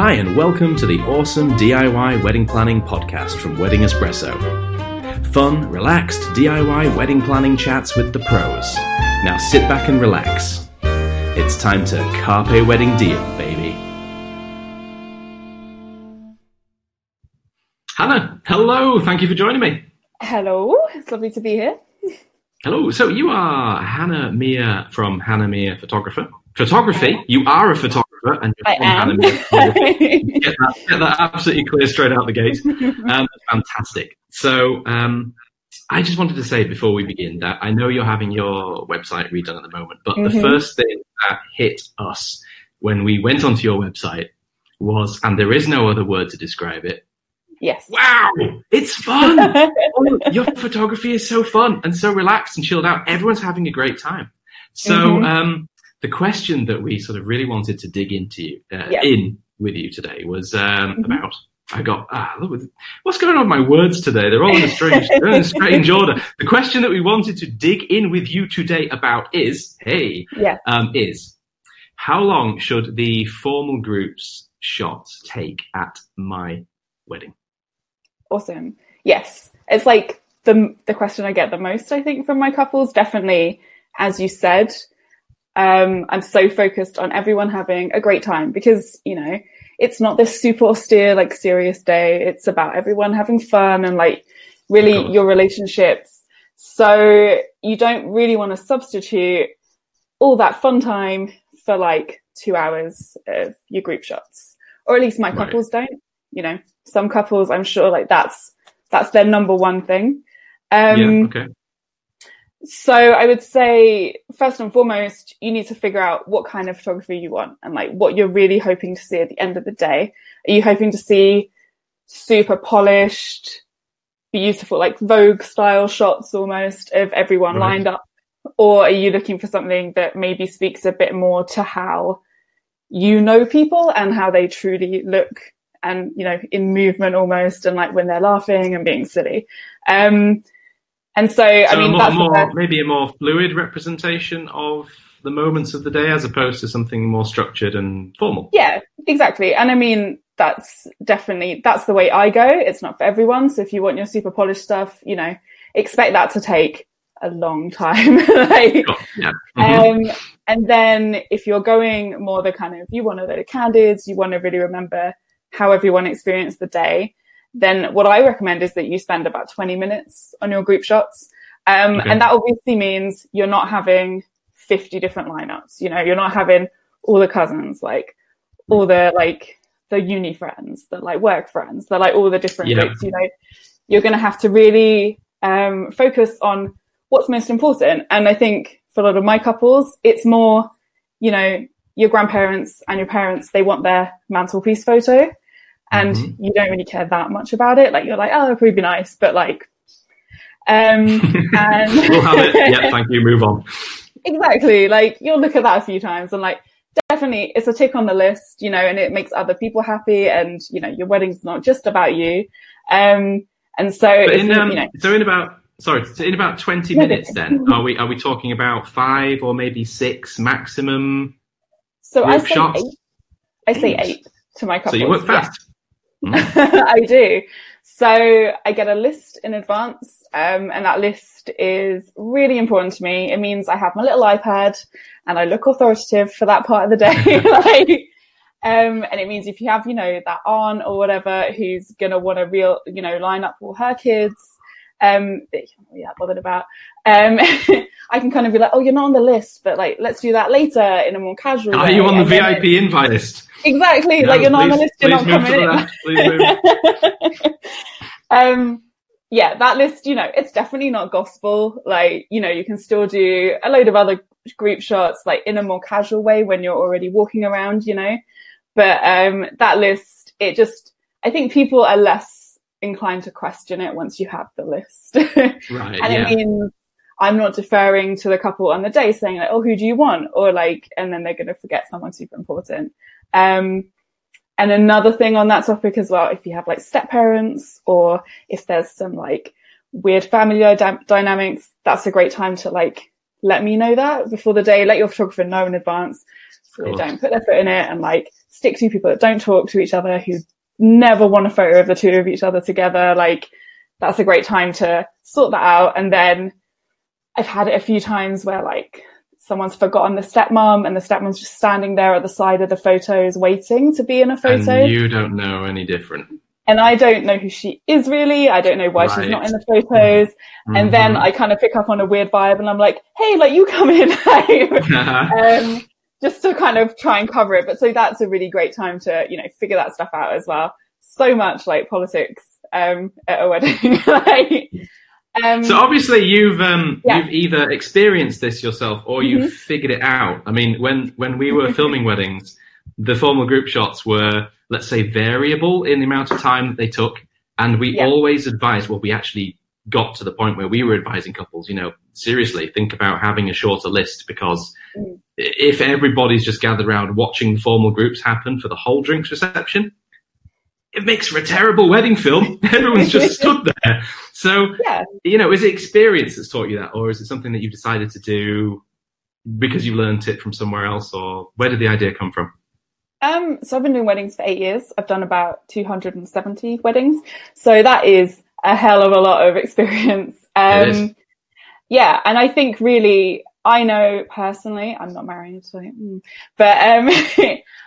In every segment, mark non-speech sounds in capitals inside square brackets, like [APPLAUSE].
Hi, and welcome to the awesome DIY wedding planning podcast from Wedding Espresso. Fun, relaxed DIY wedding planning chats with the pros. Now sit back and relax. It's time to carpe wedding diem, baby. Hannah, hello. Thank you for joining me. Hello, it's lovely to be here. Hello. So you are Hannah Mia from Hannah Mia Photographer. Photography. You are a photographer and you're I from am. Hannah Mia Photography. get, that, get that absolutely clear straight out the gate. Um, fantastic. So um, I just wanted to say before we begin that I know you're having your website redone at the moment, but the Mhm. first thing that hit us when we went onto your website was, and there is no other word to describe it. Yes. Wow, it's fun. [LAUGHS] Oh, your photography is so fun and so relaxed and chilled out. Everyone's having a great time. So, Mhm. um, the question that we sort of really wanted to dig into uh, Yeah. in with you today was um, Mhm. about. I got ah, look, what's going on with my words today? They're all in a strange, they're in a [LAUGHS] strange order. The question that we wanted to dig in with you today about is, hey, Yeah. um, is how long should the formal groups shots take at my wedding? Awesome. Yes. It's like the the question I get the most, I think, from my couples. Definitely, as you said, um, I'm so focused on everyone having a great time because, you know, it's not this super austere, like serious day. It's about everyone having fun and like really your relationships. So you don't really want to substitute all that fun time for like two hours of your group shots, or at least my Right. couples don't. You know, some couples, I'm sure, like that's that's their number one thing. Um, yeah, okay. So I would say first and foremost, you need to figure out what kind of photography you want and like what you're really hoping to see at the end of the day. Are you hoping to see super polished, beautiful, like Vogue style shots almost of everyone Right. lined up? Or are you looking for something that maybe speaks a bit more to how you know people and how they truly look and, you know, in movement almost and like when they're laughing and being silly? Um, and so, I mean, a more, that's more maybe a more fluid representation of the moments of the day as opposed to something more structured and formal. Yeah, exactly. And I mean, that's definitely, that's the way I go. It's not for everyone. So if you want your super polished stuff, you know, expect that to take a long time. [LAUGHS] like, Sure, Yeah. Mhm. um, and then if you're going more the kind of, you want to go to candids, you want to really remember how everyone experienced the day, then what I recommend is that you spend about 20 minutes on your group shots. Um, Okay. and that obviously means you're not having 50 different lineups. You know, you're not having all the cousins, like all the, like the uni friends, the like work friends, the like all the different Yeah. groups, you know, you're going to have to really, um, focus on what's most important. And I think for a lot of my couples, it's more, you know, your grandparents and your parents, they want their mantelpiece photo and Mhm. you don't really care that much about it. Like you're like, oh, it'd probably be nice, but like, um, [LAUGHS] and we'll have it. Yeah, [LAUGHS] thank you. Move on. exactly. Like you'll look at that a few times and like, definitely it's a tick on the list, you know, and it makes other people happy. And, you know, your wedding's not just about you. Um, and so, in, um, you know, so in about sorry, so in about twenty minutes, then are we are we talking about five or maybe six maximum? so I say shots? eight. I say Eight. to my couple. So you work fast. Mm. [LAUGHS] I do. So I get a list in advance, um, and that list is really important to me. It means I have my little iPad and I look authoritative for that part of the day. [LAUGHS] [LAUGHS] like, um, and it means if you have, you know, that aunt or whatever who's gonna want to real, you know, line up all her kids, um, that you can't be that bothered about, um, [LAUGHS] I can kind of be like, oh, you're not on the list, but like, let's do that later in a more casual way. Are way. you on the And VIP invite list? Exactly. No, like you're not on the list, you're not coming in. left, please move. [LAUGHS] um, yeah, that list, you know, it's definitely not gospel. Like, you know, you can still do a load of other group shots, like in a more casual way when you're already walking around, you know. But um, that list, it just, I think people are less inclined to question it once you have the list. [LAUGHS] Right. and yeah. it means I'm not deferring to the couple on the day saying like, oh, who do you want? Or like, and then they're going to forget someone super important. Um, and another thing on that topic as well, if you have like step parents or if there's some like weird family dy- dynamics, that's a great time to like let me know that before the day. Let your photographer know in advance so they don't put their foot in it and like stick to people that don't talk to each other, who never want a photo of the two of each other together. Like that's a great time to sort that out. And then I've had it a few times where like someone's forgotten the stepmom and the stepmom's just standing there at the side of the photos waiting to be in a photo. And you don't know any different. And I don't know who she is really. I don't know why right. she's not in the photos. Mm-hmm. And then I kind of pick up on a weird vibe and I'm like, hey, like you come in. [LAUGHS] [LAUGHS] um, just to kind of try and cover it. But so that's a really great time to, you know, figure that stuff out as well. So much like politics um, at a wedding. [LAUGHS] like, um, so obviously you've um, yeah. you've either experienced this yourself or you've mm-hmm. figured it out. I mean, when when we were filming [LAUGHS] weddings, the formal group shots were let's say variable in the amount of time that they took, and we yeah. always advised. Well, we actually got to the point where we were advising couples, you know, seriously think about having a shorter list because mm. if everybody's just gathered around watching formal groups happen for the whole drinks reception, it makes for a terrible wedding film. [LAUGHS] Everyone's just [LAUGHS] stood there. So, yeah. you know, is it experience that's taught you that, or is it something that you've decided to do because you learned it from somewhere else, or where did the idea come from? Um, so I've been doing weddings for eight years. I've done about 270 weddings. So that is a hell of a lot of experience. [LAUGHS] Um, yeah. And I think really, I know personally, I'm not married, so, mm, but, um,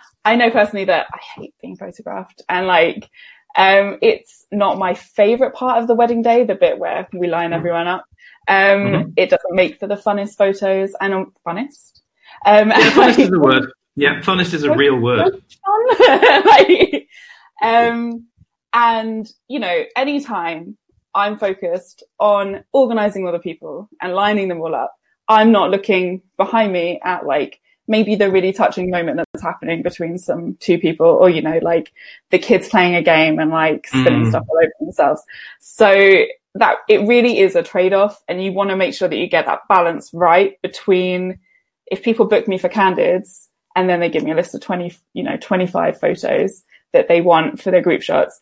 [LAUGHS] I know personally that I hate being photographed and like, um, it's not my favorite part of the wedding day, the bit where we line mm-hmm. everyone up. Um, mm-hmm. it doesn't make for the funnest photos and um, funnest. Um, yeah, [LAUGHS] funnest is a word. Yeah, funnest is a real word. like, um, and you know, anytime I'm focused on organizing other people and lining them all up, I'm not looking behind me at like maybe the really touching moment that's happening between some two people or, you know, like the kids playing a game and like spinning mm. stuff all over themselves. So that it really is a trade off and you want to make sure that you get that balance right between if people book me for candids and then they give me a list of 20, you know, 25 photos that they want for their group shots.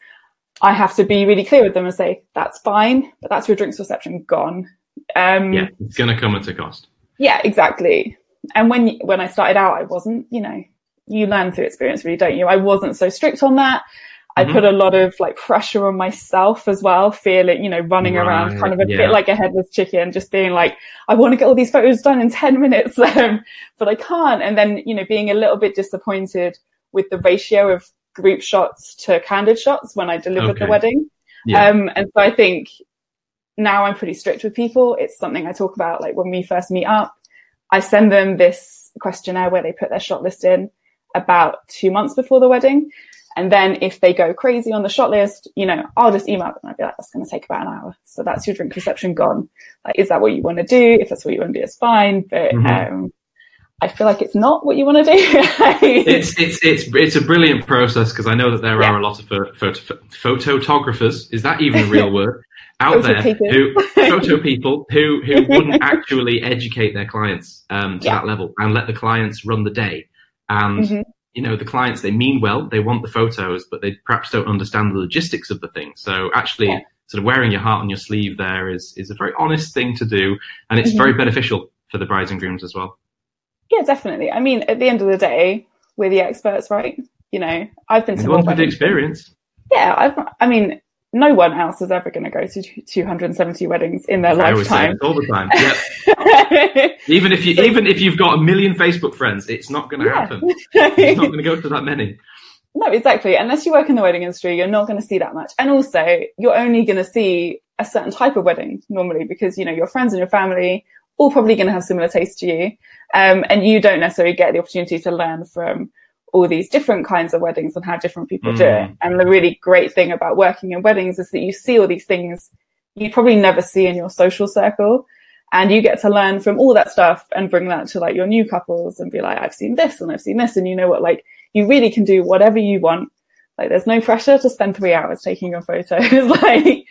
I have to be really clear with them and say, that's fine, but that's your drinks reception gone. Um, yeah, it's going to come at a cost. Yeah, exactly and when when I started out, I wasn't, you know, you learn through experience, really, don't you? I wasn't so strict on that. I mm-hmm. put a lot of like pressure on myself as well, feeling, you know, running right, around kind of a yeah. bit like a headless chicken, just being like, I want to get all these photos done in 10 minutes, [LAUGHS] um, but I can't. And then, you know, being a little bit disappointed with the ratio of group shots to candid shots when I delivered okay. the wedding. Yeah. Um, and so I think now I'm pretty strict with people. It's something I talk about like when we first meet up. I send them this questionnaire where they put their shot list in about two months before the wedding. And then if they go crazy on the shot list, you know, I'll just email them and I'll be like, that's going to take about an hour. So that's your drink reception gone. Like, is that what you want to do? If that's what you want to do, it's fine. But, mm-hmm. um, I feel like it's not what you want to do. [LAUGHS] it's, it's, it's, it's a brilliant process because I know that there yeah. are a lot of photo, photographers. Is that even a real [LAUGHS] word? out there who [LAUGHS] photo people who who wouldn't actually educate their clients um, to yeah. that level and let the clients run the day. And mm-hmm. you know, the clients they mean well, they want the photos, but they perhaps don't understand the logistics of the thing. So actually. Yeah. Sort of wearing your heart on your sleeve there is is a very honest thing to do, and it's mm-hmm. very beneficial for the brides and grooms as well. Yeah, definitely. I mean, at the end of the day, we're the experts, right? You know, I've been to the ones with the experience. Yeah, I've. I mean, no one else is ever going to go to 270 weddings in their I lifetime. all the time. [LAUGHS] Yep. even if you even if you've got a million Facebook friends, it's not going to yeah. happen. [LAUGHS] It's not going to go to that many. No, exactly. Unless you work in the wedding industry, you're not going to see that much. And also, you're only going to see a certain type of wedding normally because you know your friends and your family all probably going to have similar taste to you, um, and you don't necessarily get the opportunity to learn from all these different kinds of weddings and how different people mm. do it. Mm. And the really great thing about working in weddings is that you see all these things you probably never see in your social circle. And you get to learn from all that stuff and bring that to like your new couples and be like, I've seen this and I've seen this. And you know what? Like you really can do whatever you want. Like there's no pressure to spend three hours taking your photos. [LAUGHS] like,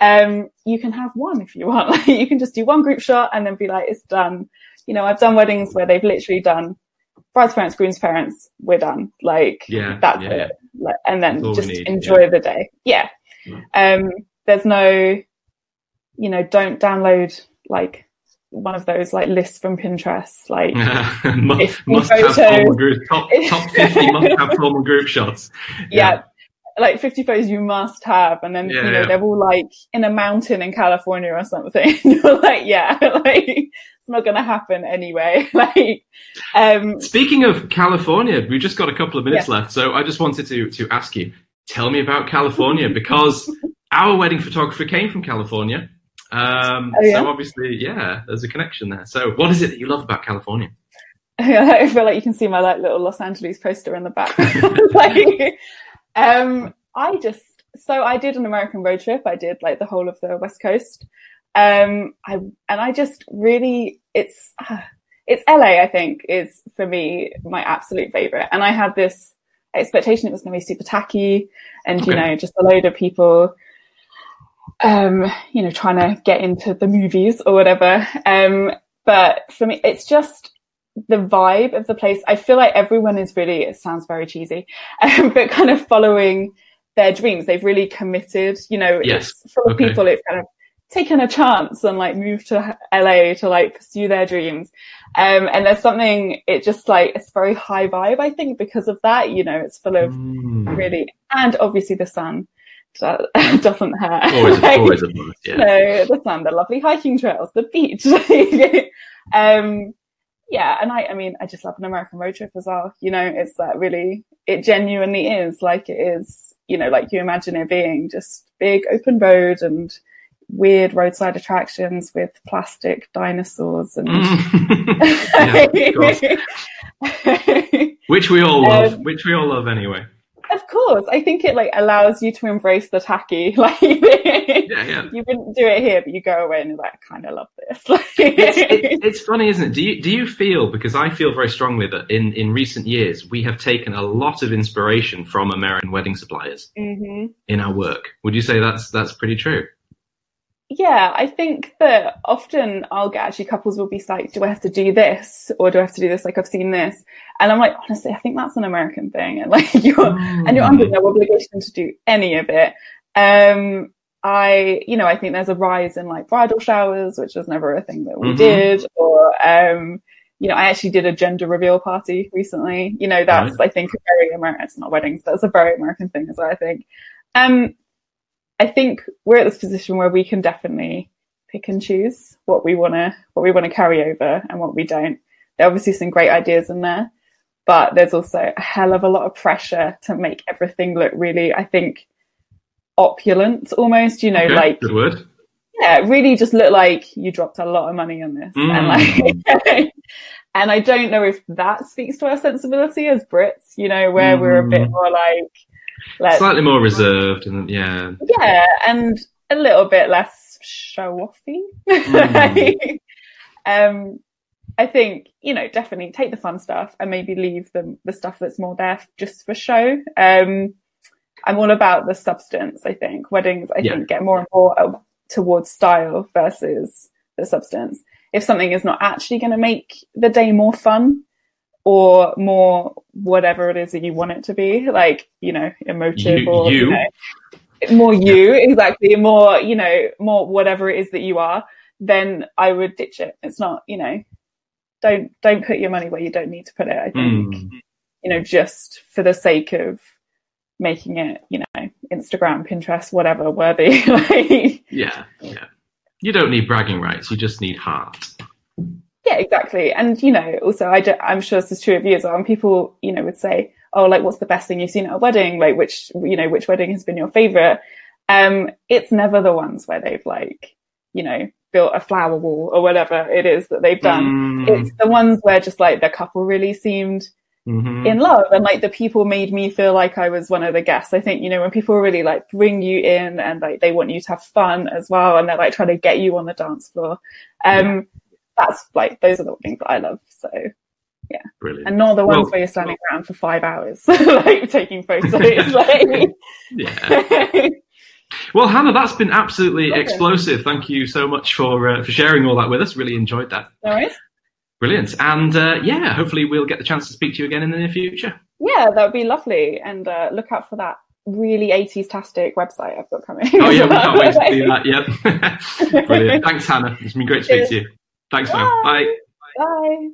um, you can have one if you want. [LAUGHS] Like you can just do one group shot and then be like, it's done. You know, I've done weddings where they've literally done bride's parents, groom's parents, we're done. Like, yeah, that's yeah. it. Like, and then just enjoy yeah. the day. Yeah. Um, there's no, you know, don't download like one of those like lists from Pinterest, like [LAUGHS] must, must have formal group top top fifty must have formal group shots. [LAUGHS] Yeah. yeah. Like 50 photos you must have, and then yeah, you know yeah. they're all like in a mountain in California or something. [LAUGHS] You're like, yeah, [LAUGHS] like it's not going to happen anyway. [LAUGHS] like, um, speaking of California, we've just got a couple of minutes left, so I just wanted to to ask you, tell me about California because our wedding photographer came from California. Um, oh, yeah? So obviously, yeah, there's a connection there. So what is it that you love about California? I feel like you can see my like little Los Angeles poster in the back. like, um, I just so I did an American road trip. I did like the whole of the West Coast. Um, I and I just really it's uh, [SIGHS] it's LA. I think is for me my absolute favorite. And I had this expectation it was going to be super tacky and okay. you know just a load of people um, you know, trying to get into the movies or whatever. Um, but for me, it's just the vibe of the place. I feel like everyone is really, it sounds very cheesy, [LAUGHS] um, but kind of following their dreams. They've really committed, you know, yes. of okay. people. It's kind of taken a chance and like moved to LA to like pursue their dreams. Um, and there's something, it just like, it's very high vibe, I think, because of that, you know, it's full of mm. really, and obviously the sun. [LAUGHS] doesn't hurt. Always, like, always a bonus, [LAUGHS] yeah. So the sun, the lovely hiking trails, the beach. um, yeah, and I, I mean, I just love an American road trip as well. You know, it's that really, it genuinely is like it is, you know, like you imagine it being just big open road and weird roadside attractions with plastic dinosaurs and mm. [LAUGHS] [LAUGHS] yeah, [LAUGHS] which we all love, um, which we all love anyway. Of course, I think it like allows you to embrace the tacky. [LAUGHS] Like, yeah, yeah. you wouldn't do it here, but you go away and you're like, I kind of love this. [LAUGHS] it's, it, it's funny, isn't it? Do you do you feel because I feel very strongly that in in recent years we have taken a lot of inspiration from American wedding suppliers mm-hmm. in our work. Would you say that's that's pretty true? Yeah, I think that often I'll get actually couples will be like, do I have to do this or do I have to do this? Like I've seen this. And I'm like, honestly, I think that's an American thing. [LAUGHS] And like you're, mm. and you're under no obligation to do any of it. Um, I, you know, I think there's a rise in like bridal showers, which was never a thing that we mm-hmm. did or, um, you know, I actually did a gender reveal party recently. You know, that's, right. I think, a very American, it's not weddings, that's a very American thing as well, I think. Um, I think we're at this position where we can definitely pick and choose what we want to what we want to carry over and what we don't. There are obviously some great ideas in there, but there's also a hell of a lot of pressure to make everything look really, I think, opulent almost. You know, okay, like good word. Yeah, really just look like you dropped a lot of money on this, mm. and like. [LAUGHS] and I don't know if that speaks to our sensibility as Brits, you know, where mm. we're a bit mm. more like, Let's, Slightly more reserved, and yeah, yeah, and a little bit less show offy. Mm. [LAUGHS] um, I think you know definitely take the fun stuff and maybe leave the the stuff that's more there just for show. Um, I'm all about the substance. I think weddings, I yeah. think, get more and more uh, towards style versus the substance. If something is not actually going to make the day more fun, or more whatever it is that you want it to be, like, you know, emotive you, or, you. you know, more you, exactly, more, you know, more whatever it is that you are, then I would ditch it. It's not, you know, don't, don't put your money where you don't need to put it, I think, mm. you know, just for the sake of making it, you know, Instagram, Pinterest, whatever worthy. [LAUGHS] like, yeah, yeah. You don't need bragging rights, you just need heart. Yeah, exactly. And, you know, also, I am sure this is true of you as well. And people, you know, would say, oh, like, what's the best thing you've seen at a wedding? Like, which, you know, which wedding has been your favorite? Um, it's never the ones where they've like, you know, built a flower wall or whatever it is that they've done. Mm. It's the ones where just like the couple really seemed mm-hmm. in love and like the people made me feel like I was one of the guests. I think, you know, when people really like bring you in and like they want you to have fun as well and they're like trying to get you on the dance floor. Um, yeah that's like those are the things that I love. So yeah, brilliant. And not the ones well, where you're standing around for five hours, [LAUGHS] like taking photos. [LAUGHS] like, yeah. [LAUGHS] Well, Hannah, that's been absolutely explosive. Thank you so much for uh, for sharing all that with us. Really enjoyed that. No worries. Brilliant. And uh, yeah, hopefully we'll get the chance to speak to you again in the near future. Yeah, that would be lovely. And uh, look out for that really 80s tastic website I've got coming. Oh yeah, we can't wait to see that. Yep. Brilliant. Thanks, Hannah. It's been great to speak to you. Thanks, Bye. Bye. Bye.